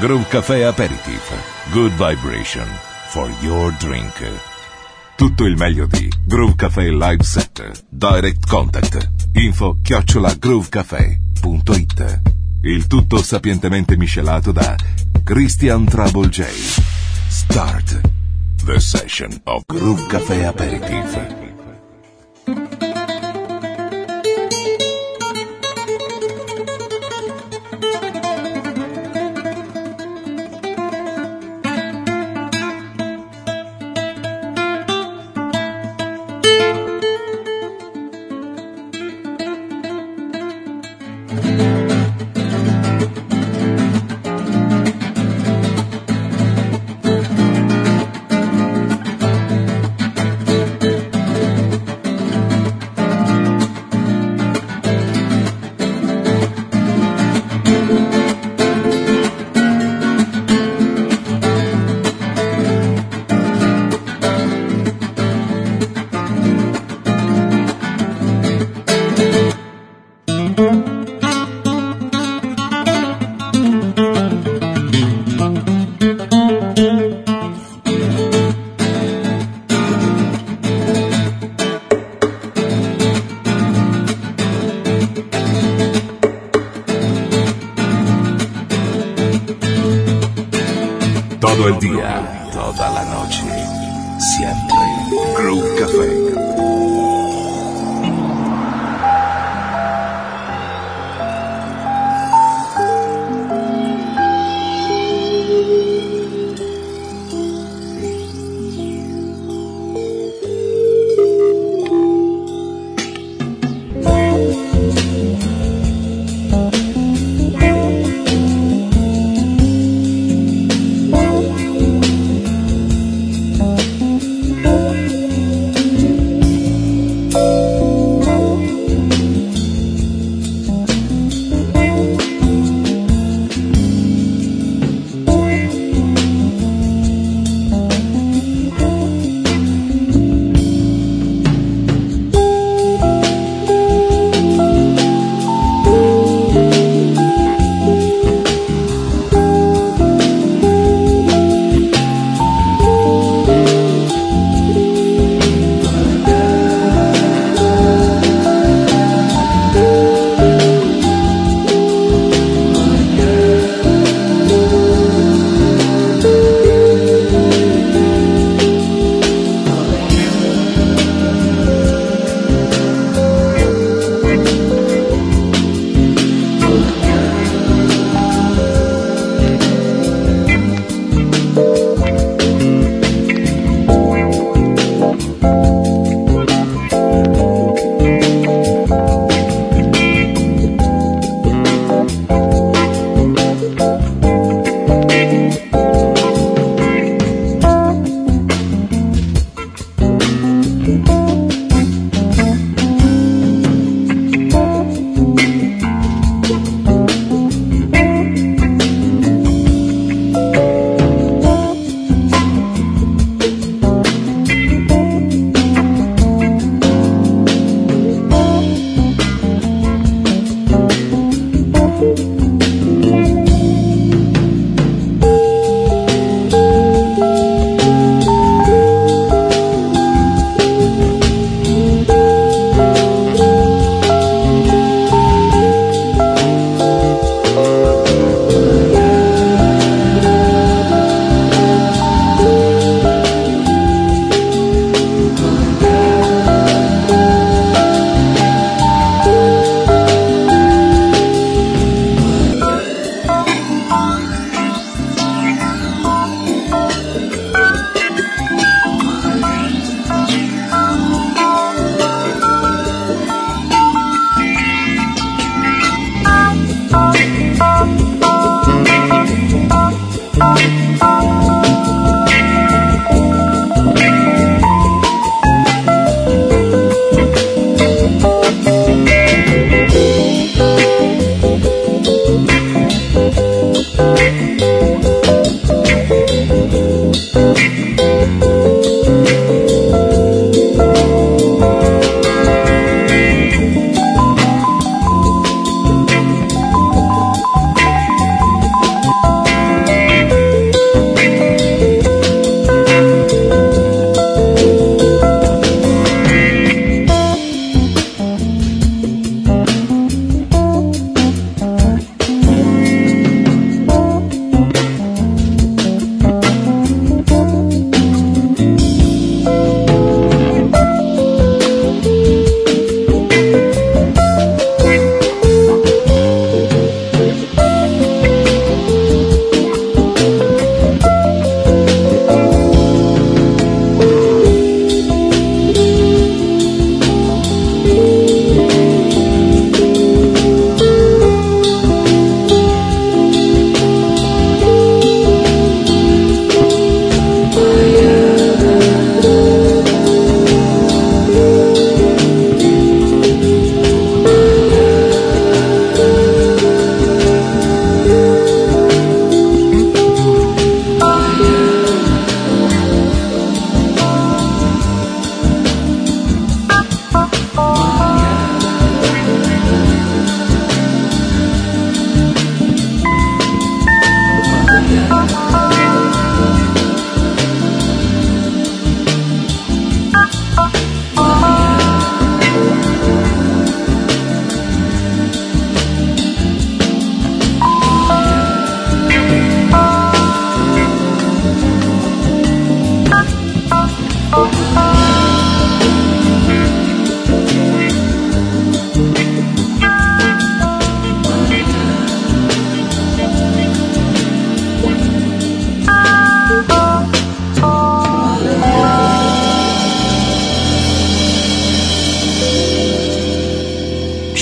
Groove Café Aperitif. Good vibration for your drink. Tutto il meglio di Groove Café Live Set. Direct Contact. Info chiocciola groovecafé.it. Il tutto sapientemente miscelato da Christian Trouble J. Start the session of Groove Café Aperitif.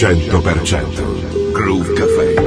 100% Groove Café.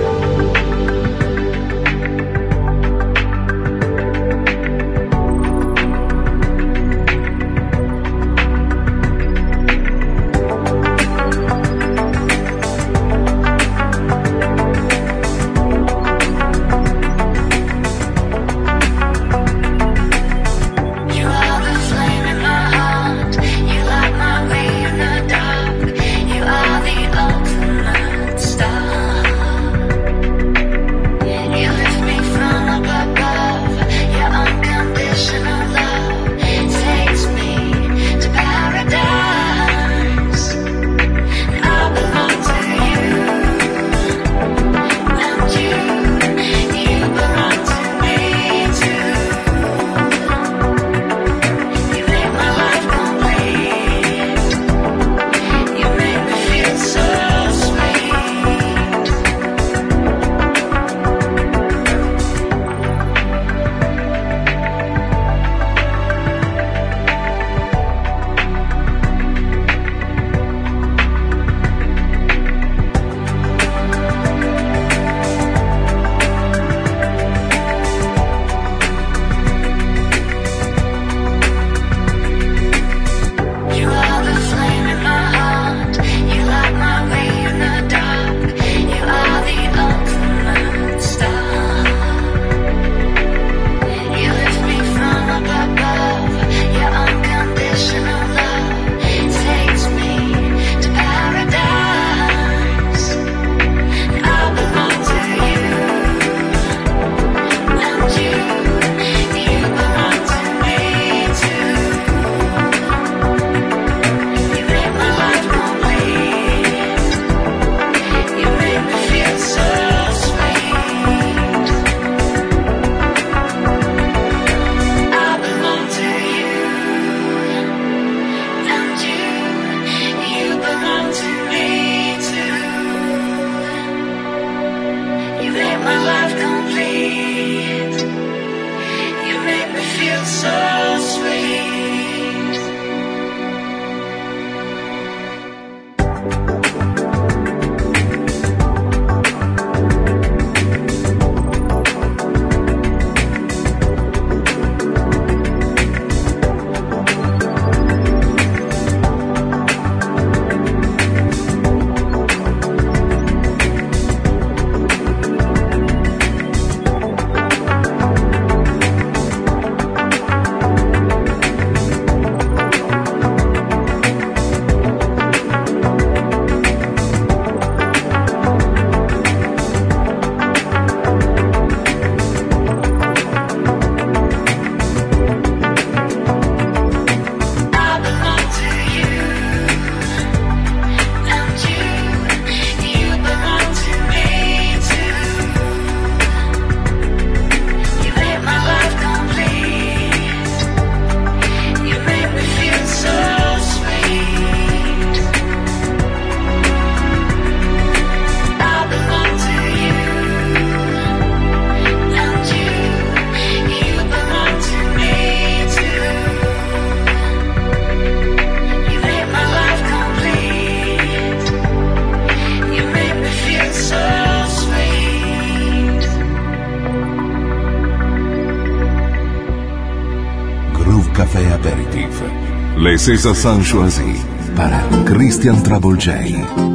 César Sanchoisi para Christian Travolgei.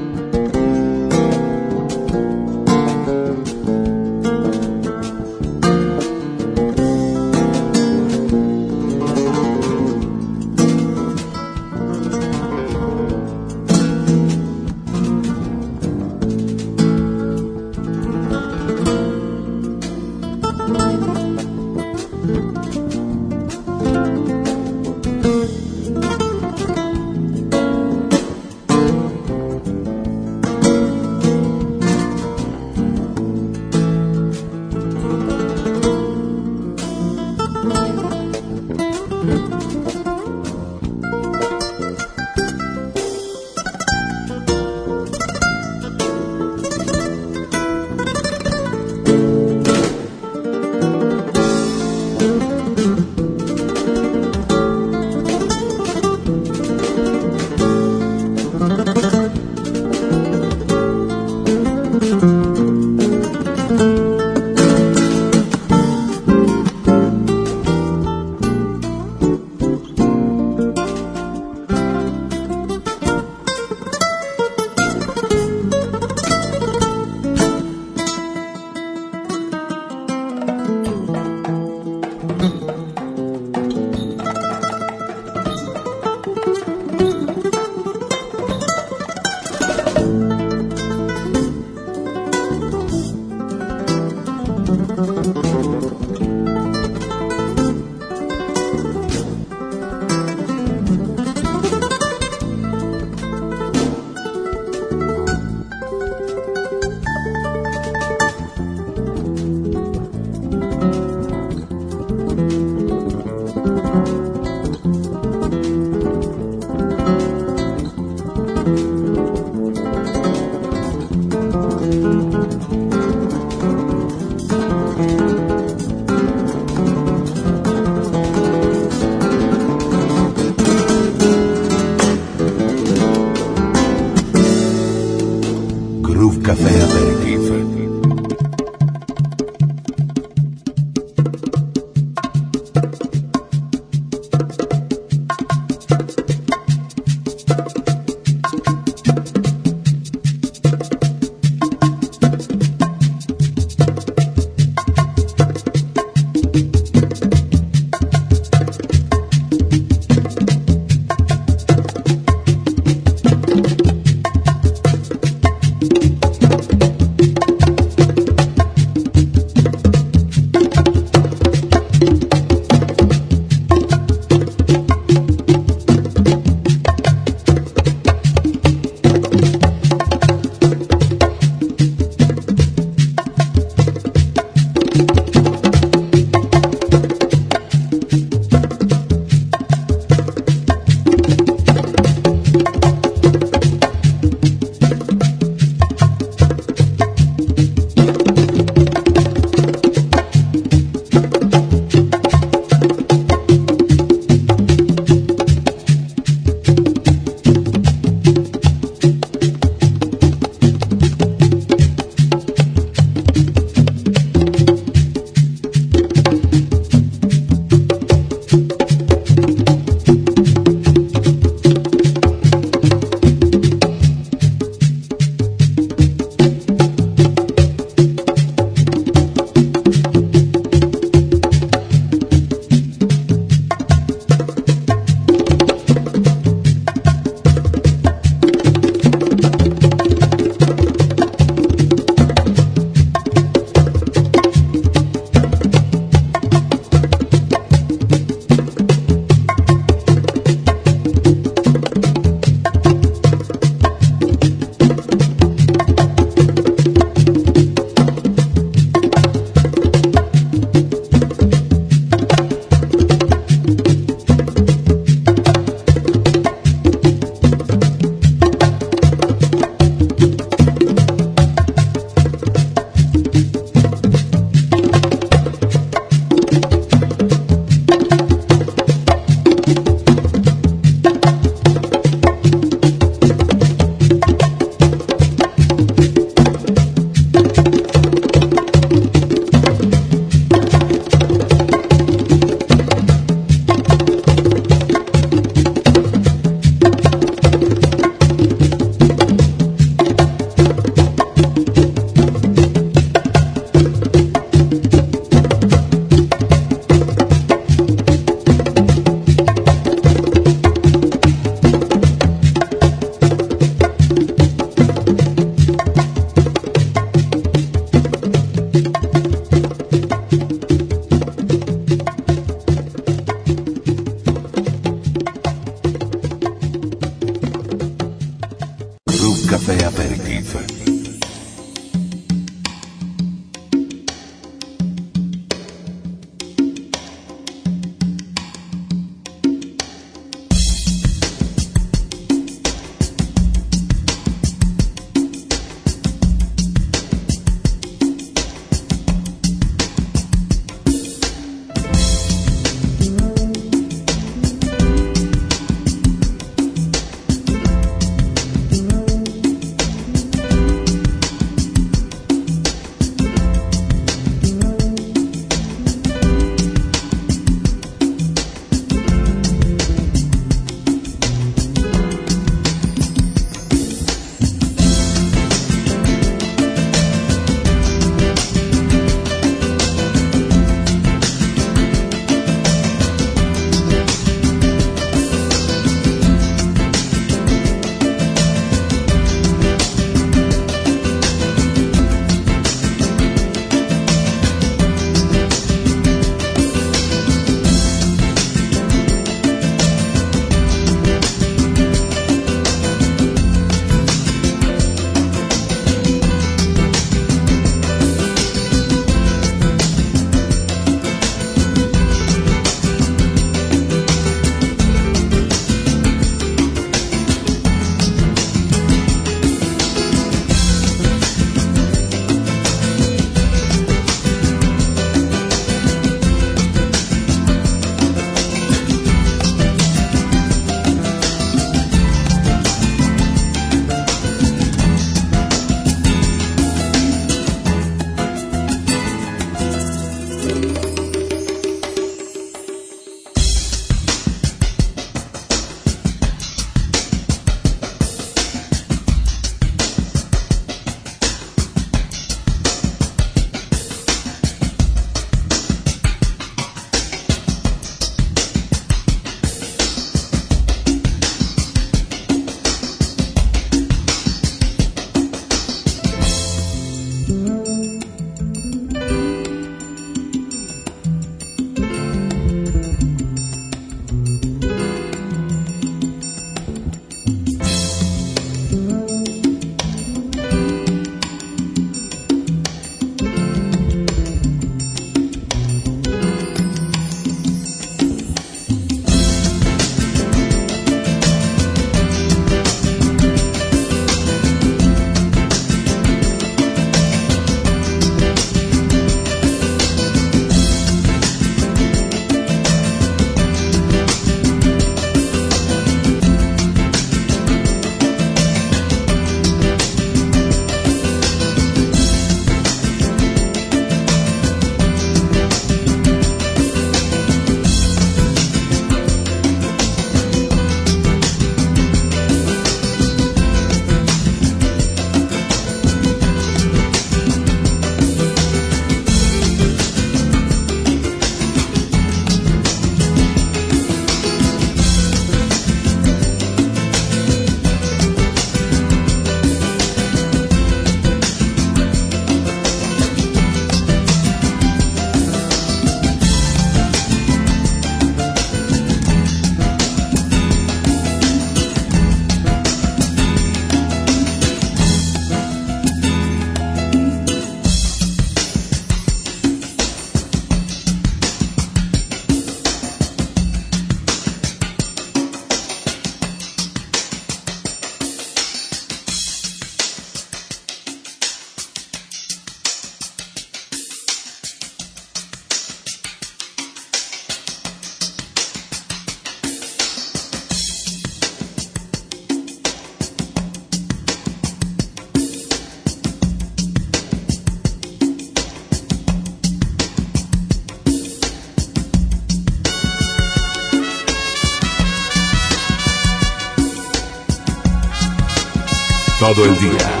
Todo el día,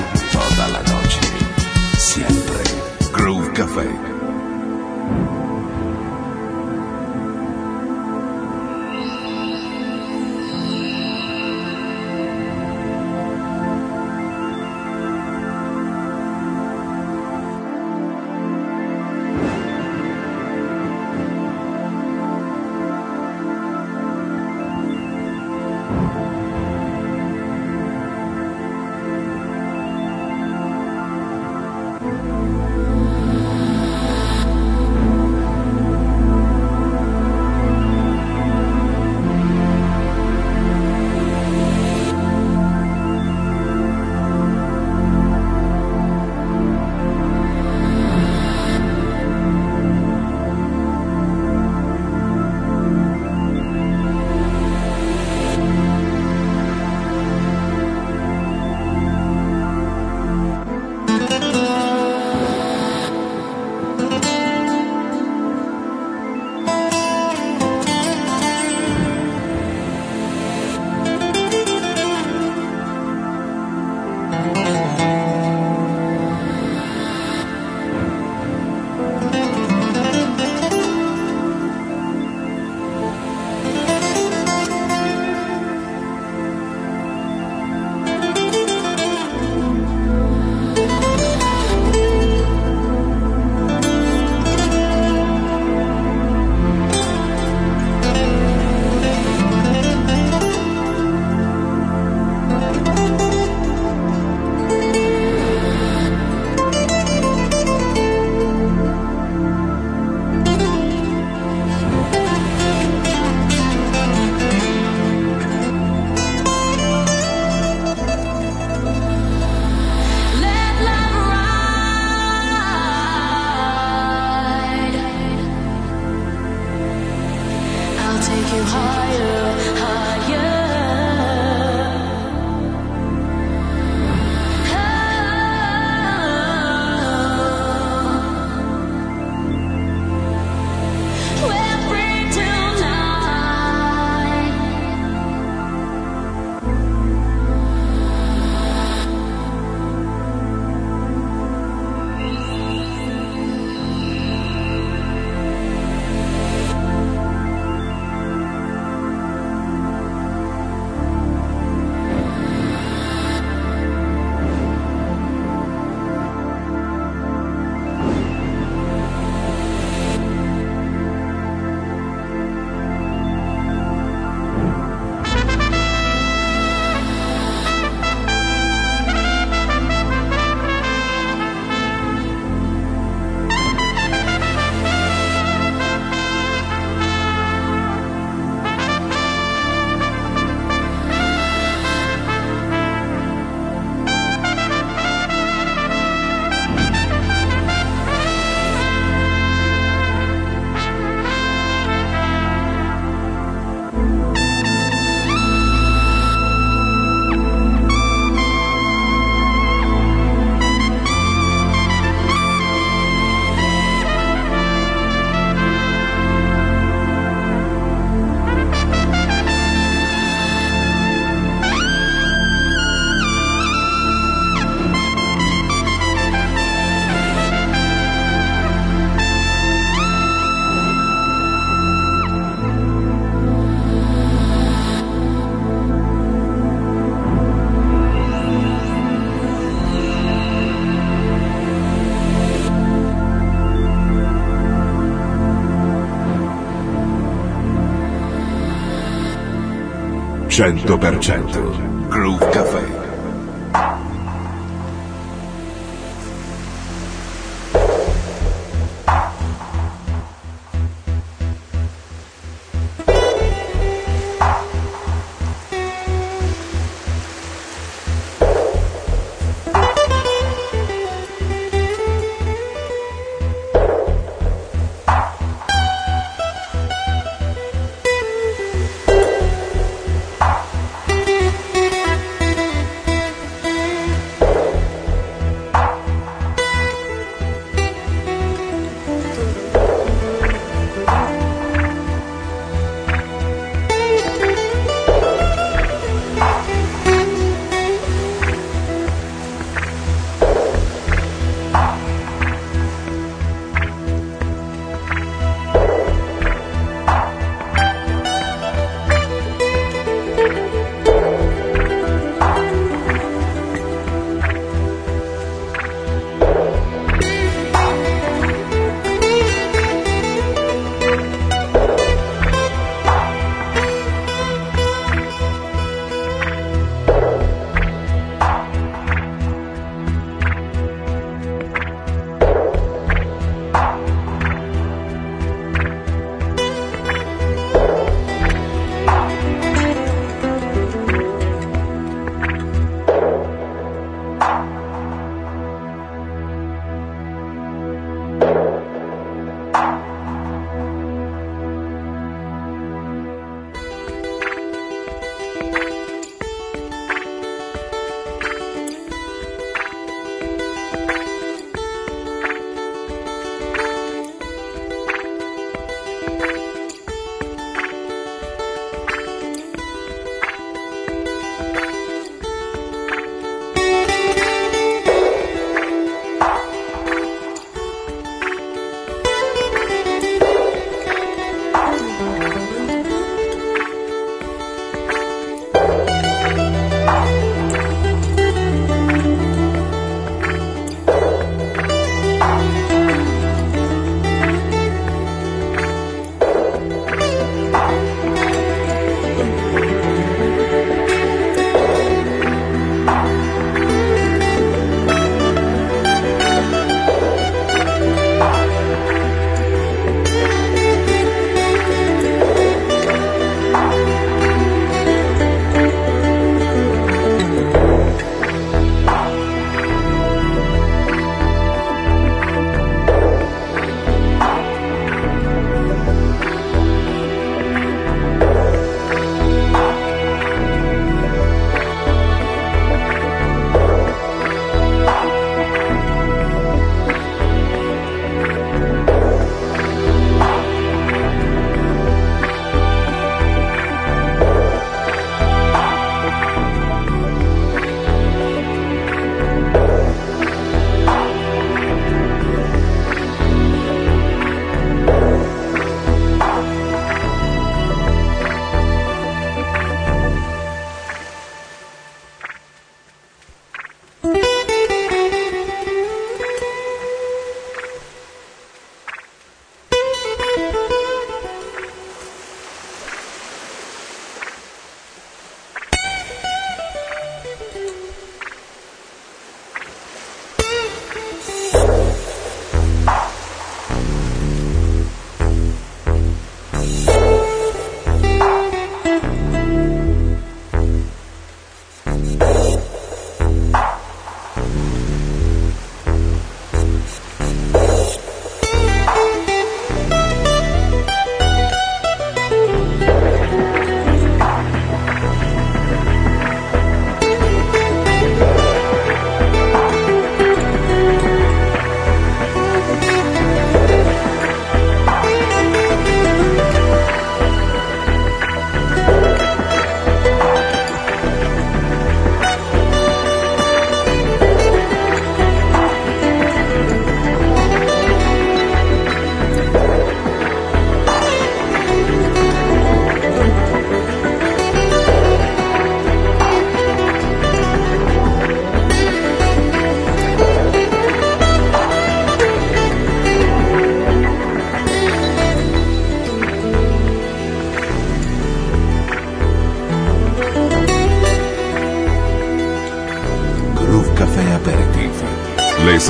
100%. Groove Café.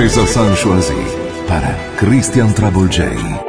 A Sanchoisi para Christian Travolgei.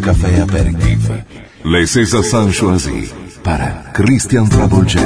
Café Aperitif. Les César Sanchoisi para Christian Trouble J.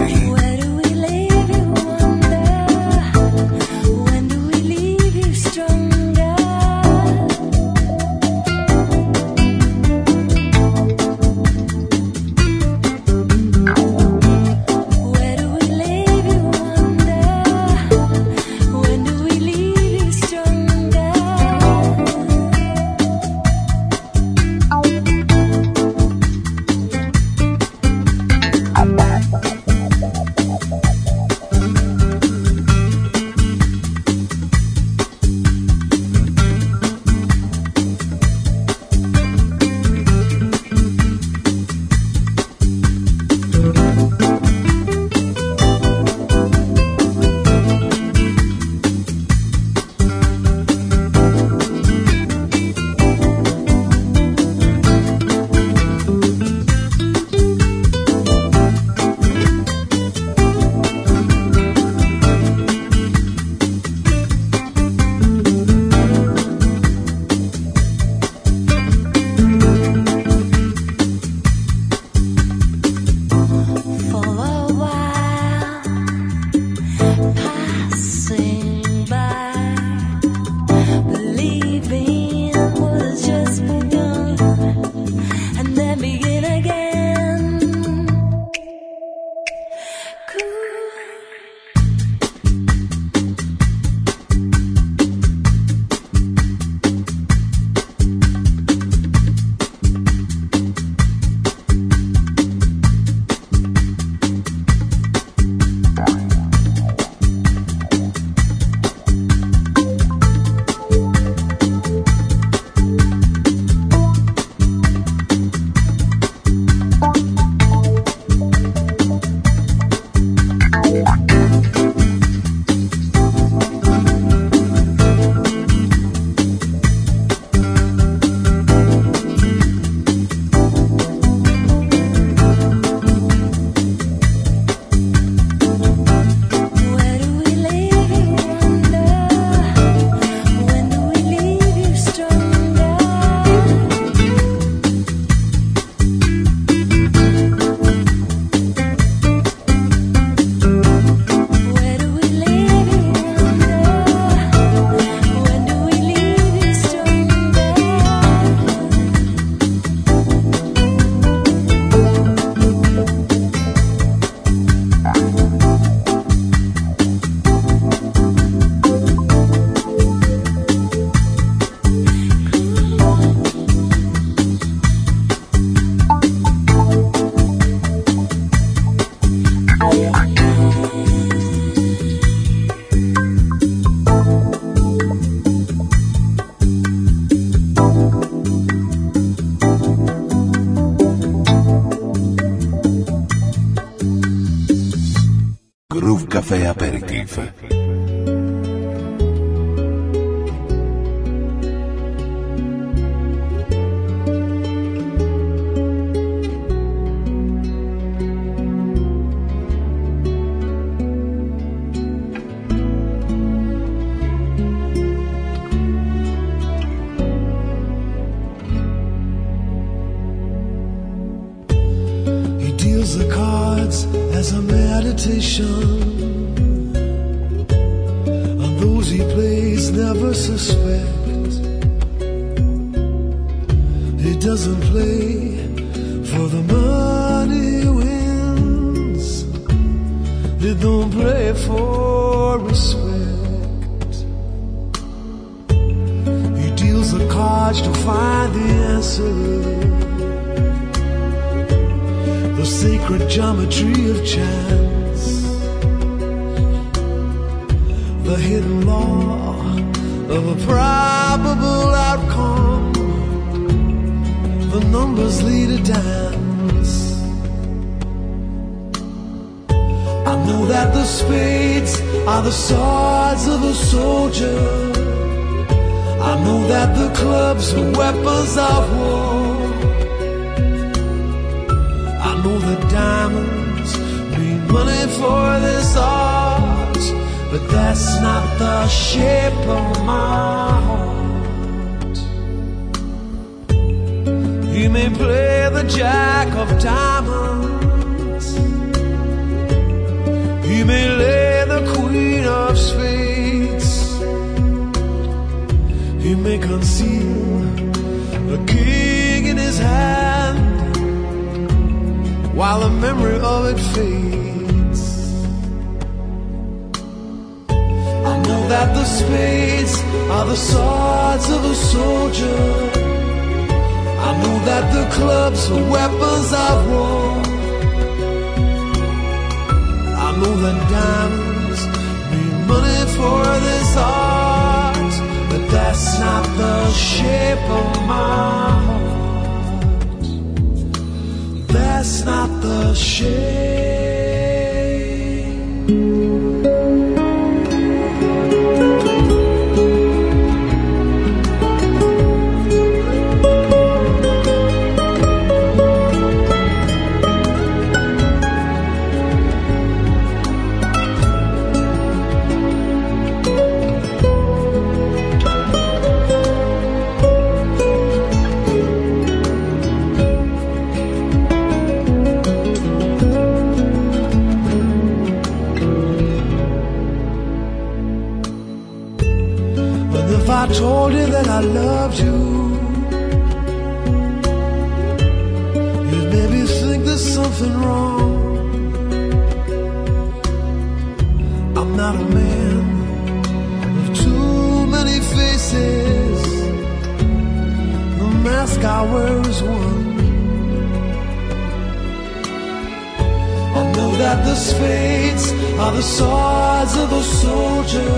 that the spades are the swords of a soldier.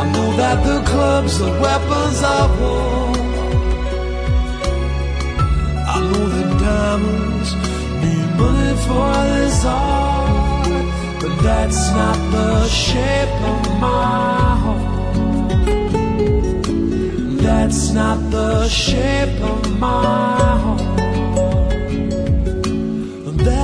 I know that the clubs are weapons of war. I know that diamonds need money for this art, but that's not the shape of my heart. That's not the shape of my heart.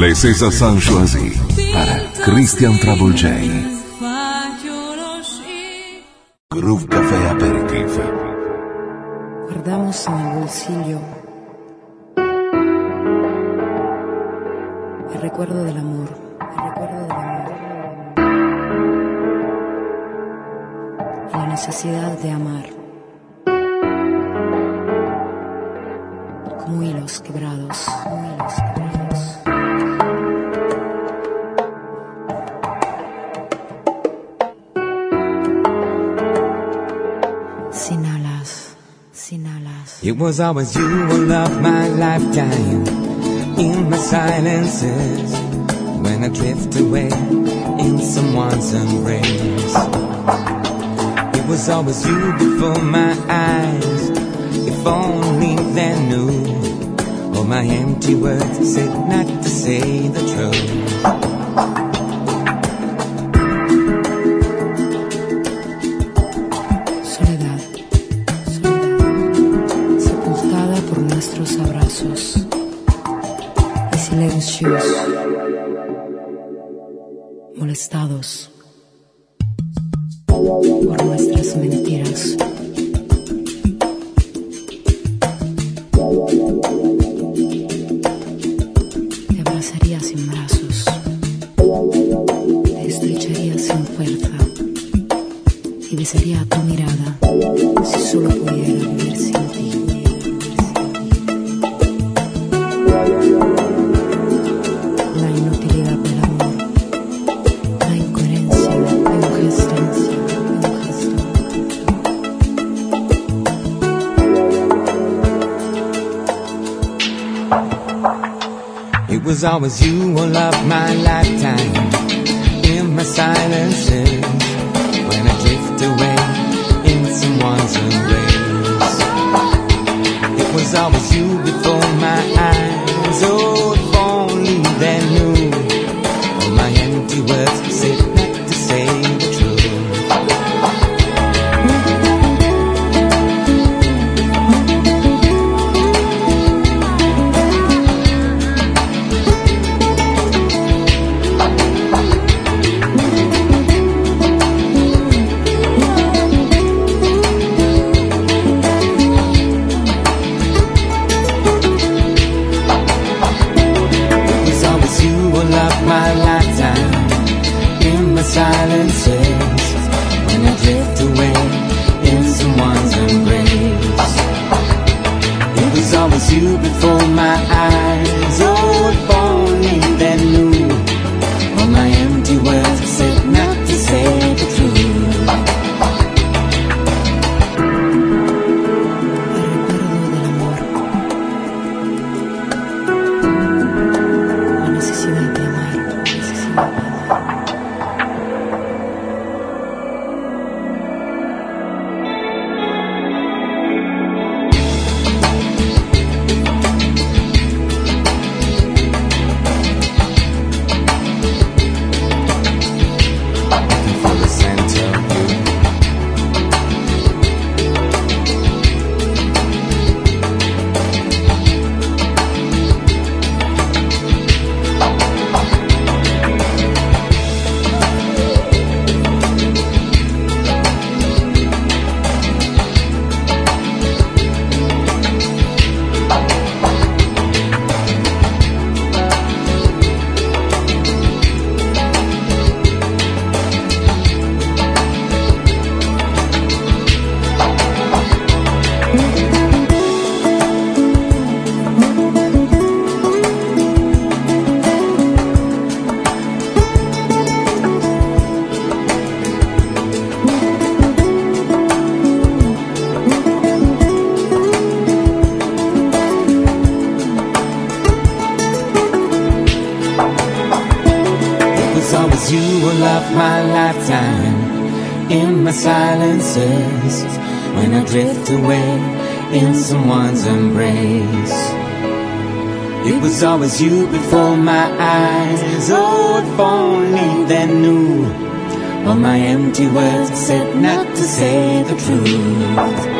Les César Sanchoisi para Christian Travel J. Groove Café Aperitif. Guardamos en el bolsillo el recuerdo de la was always you who loved my lifetime. In my silences, when I drift away in someone's embrace. It was always you before my eyes. If only they knew all my empty words said not to say the truth. 네. was always you before my eyes. Oh, if only they knew all my empty words said not to say the truth.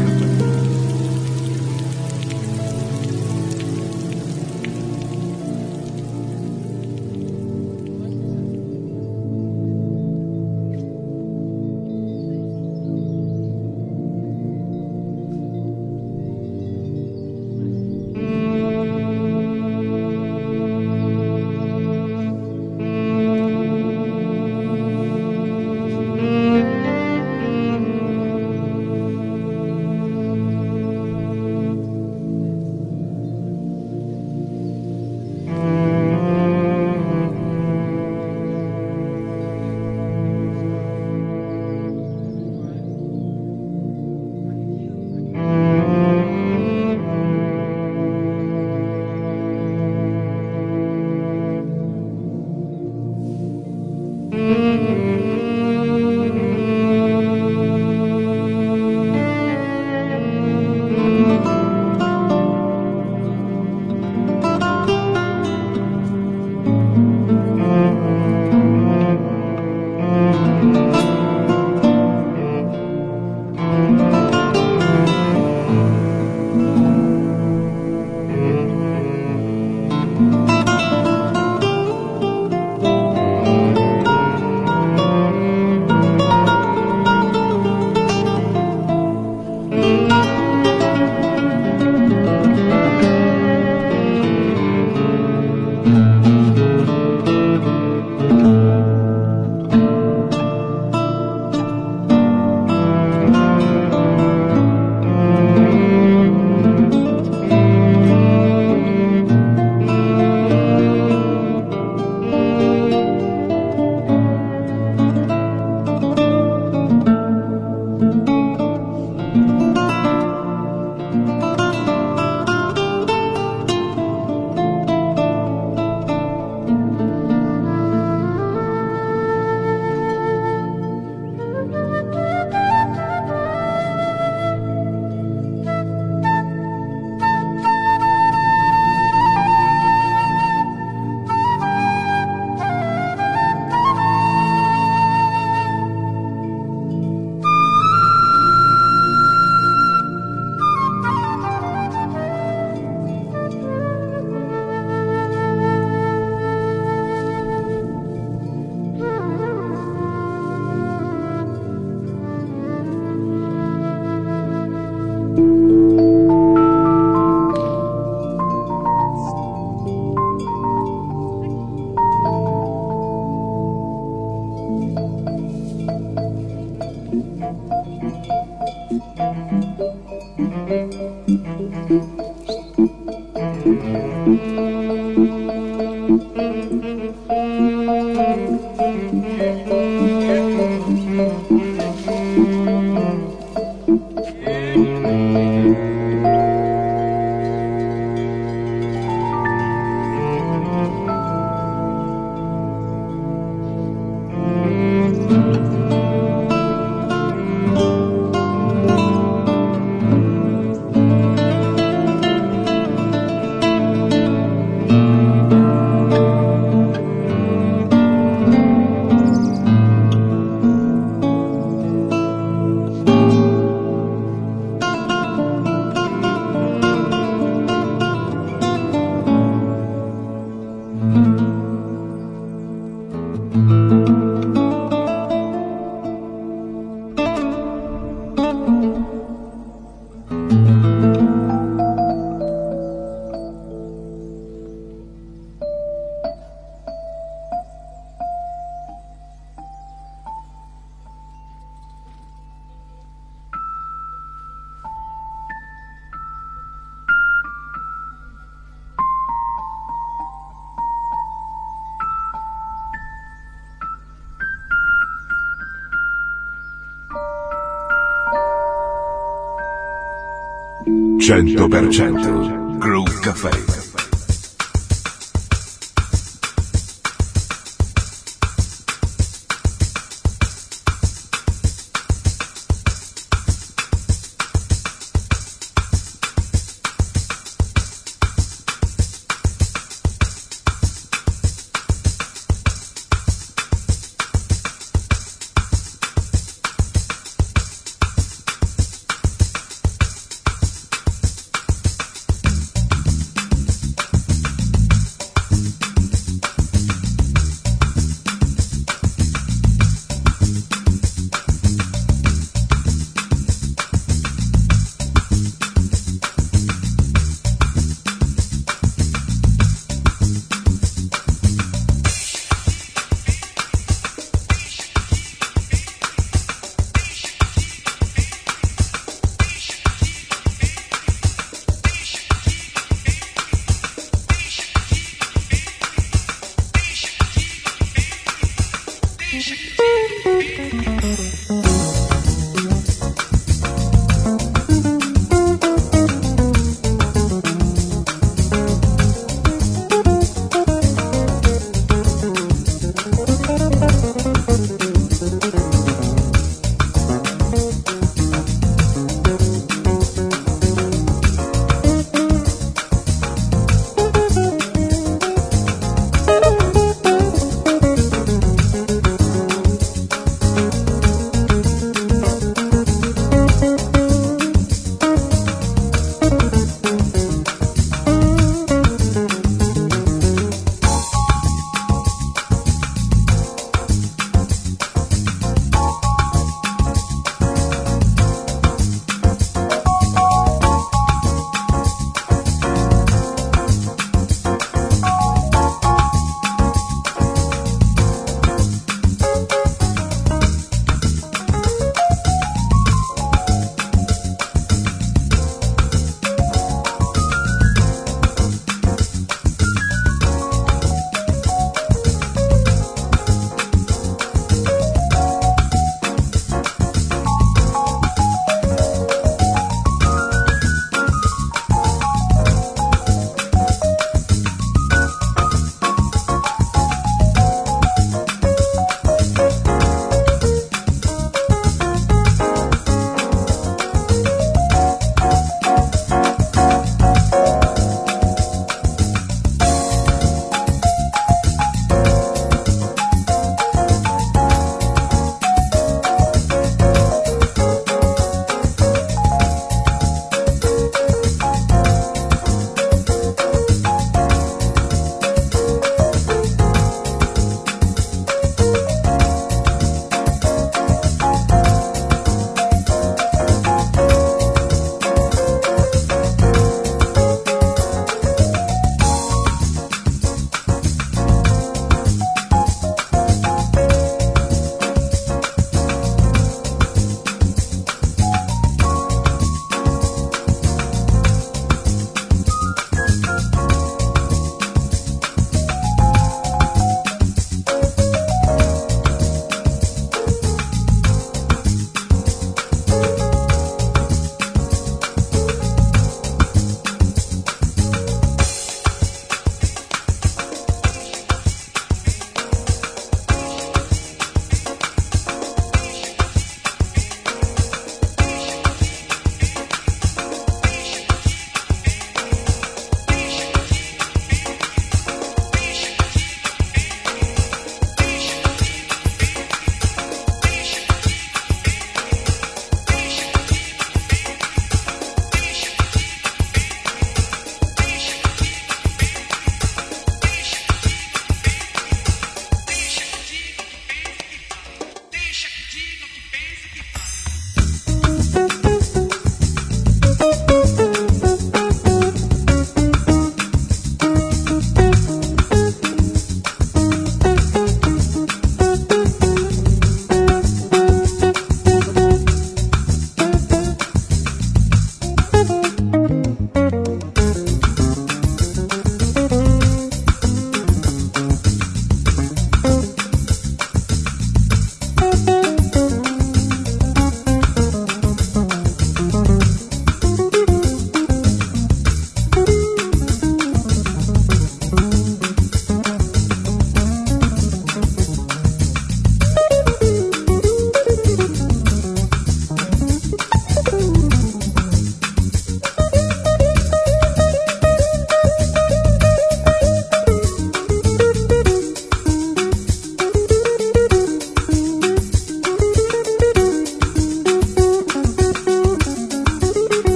100% Club Cafe.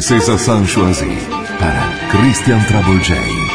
César sont choisis para Christian Travolgei.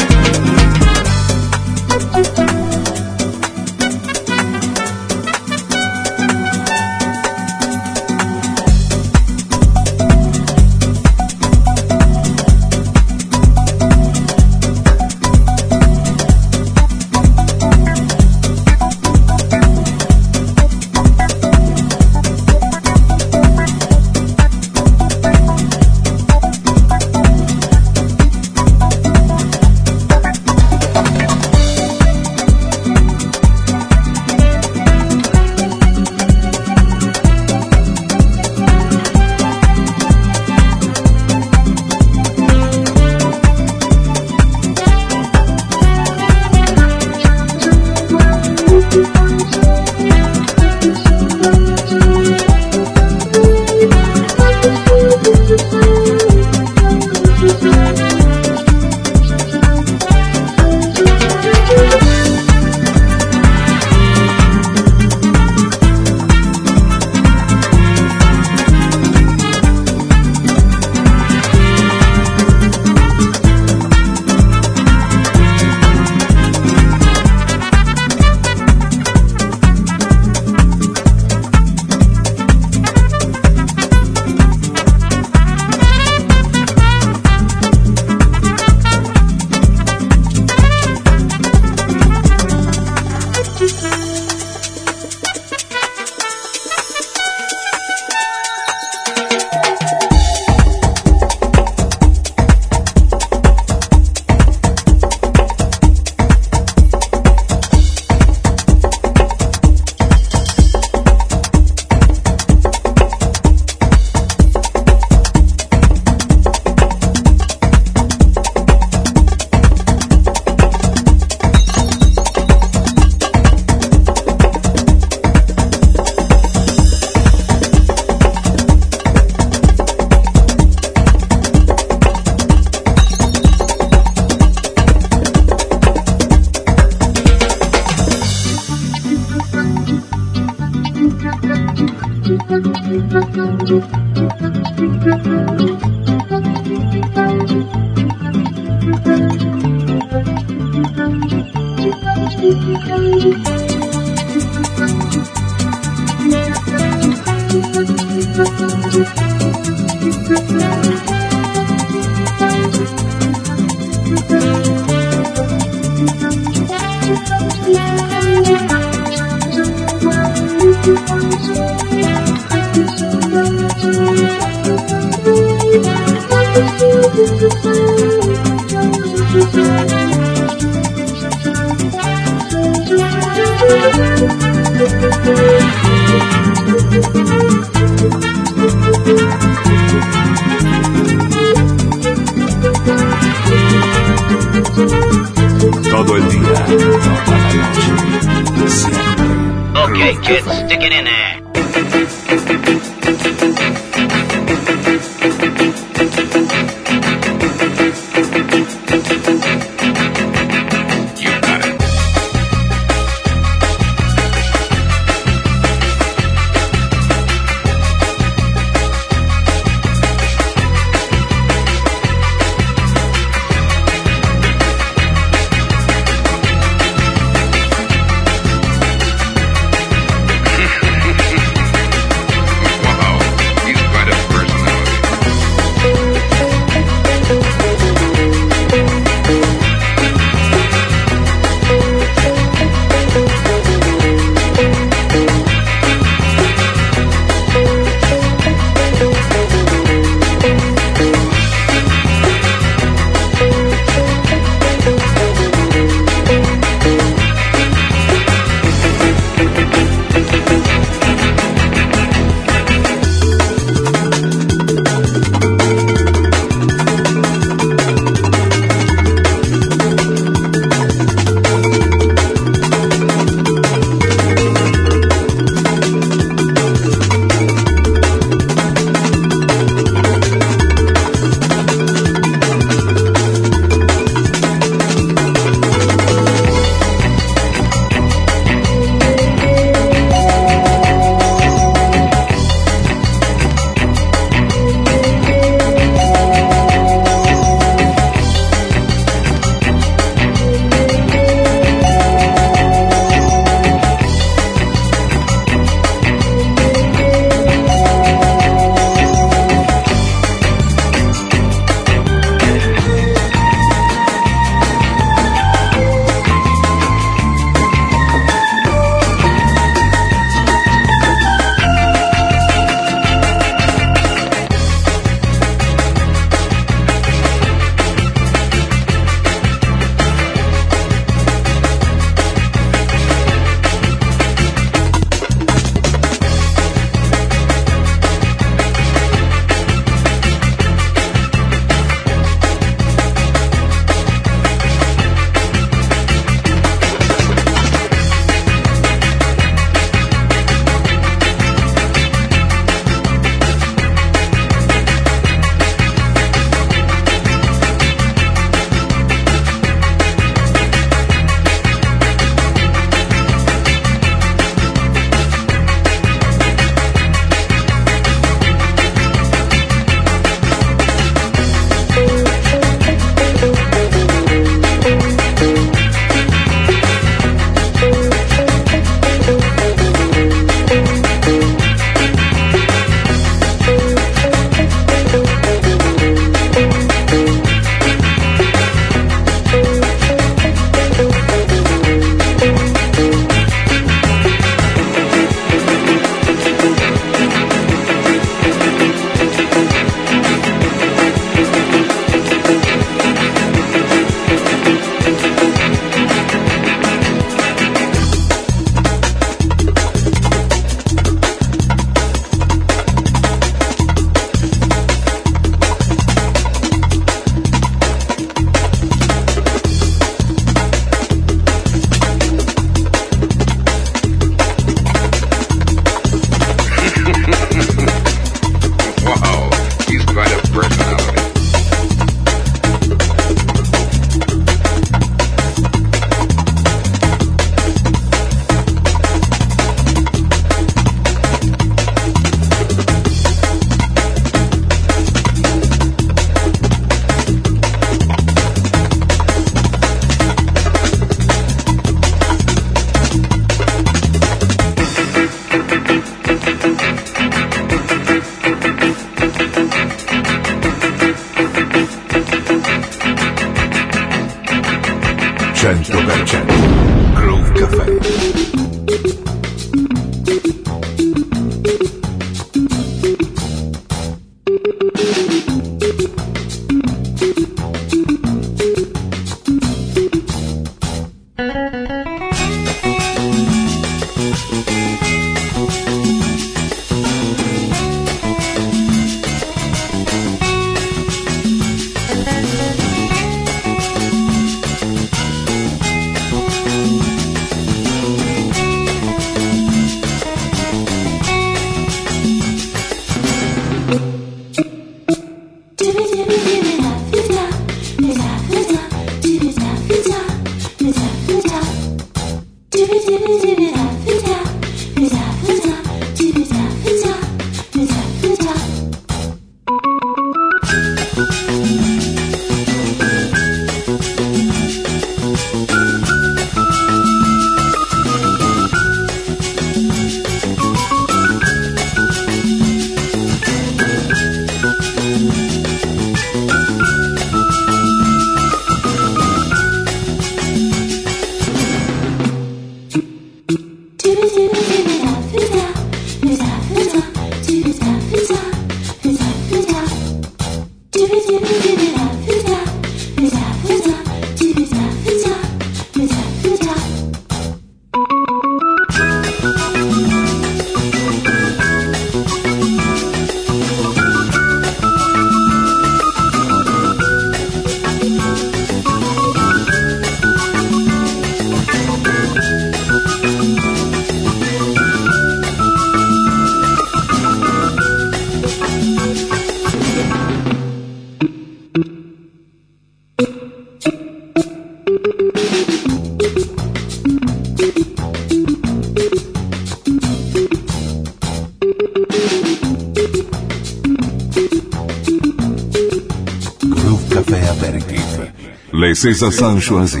Princesa Sanchoisi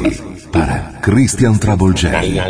para Christian Travolgeri.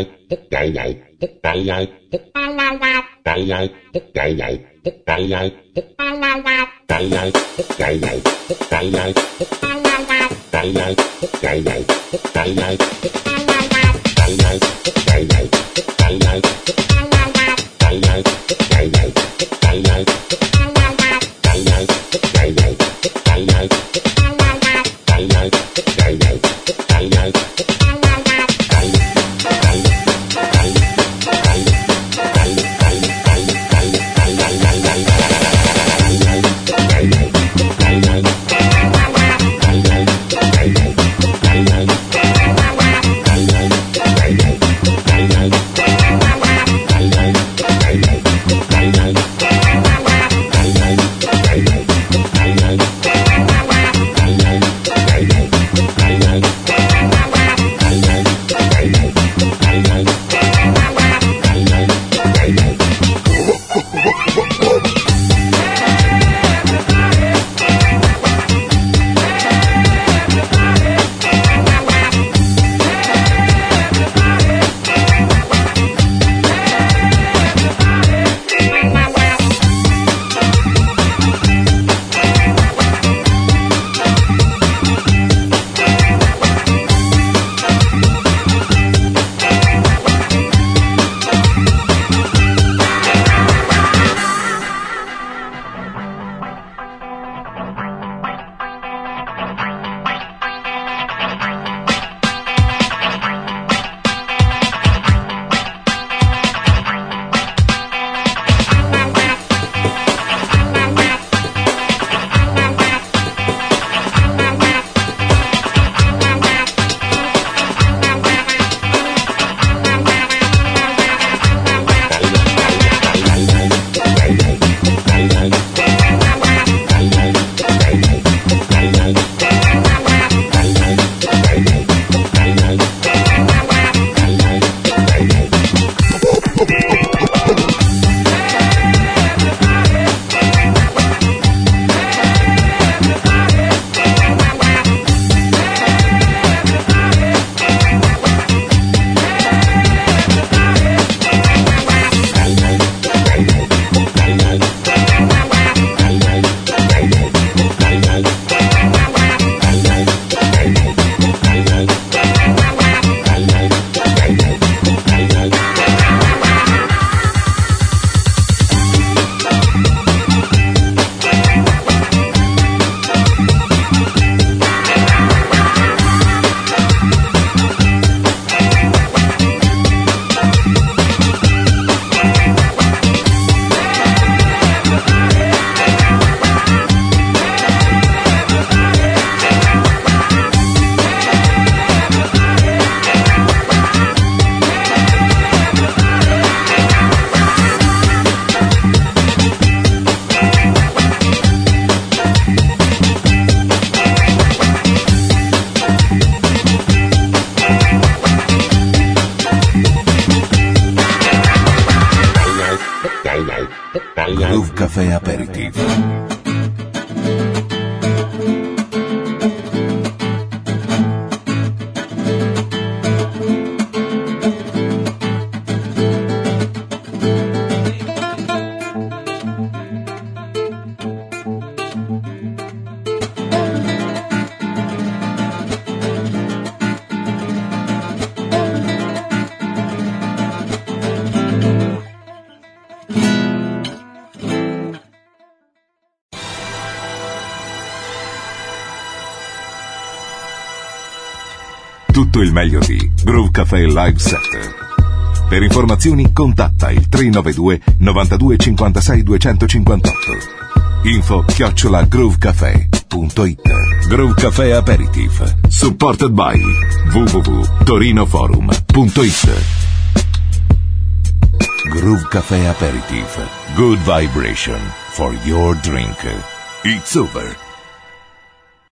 Tutto il meglio di Groove Café Live Set. Per informazioni contatta il 392 92 56 258. Info chiocciola groovecafé.it Groove Café Aperitif. Supported by www.torinoforum.it Groove Café Aperitif. Good vibration for your drink. It's over.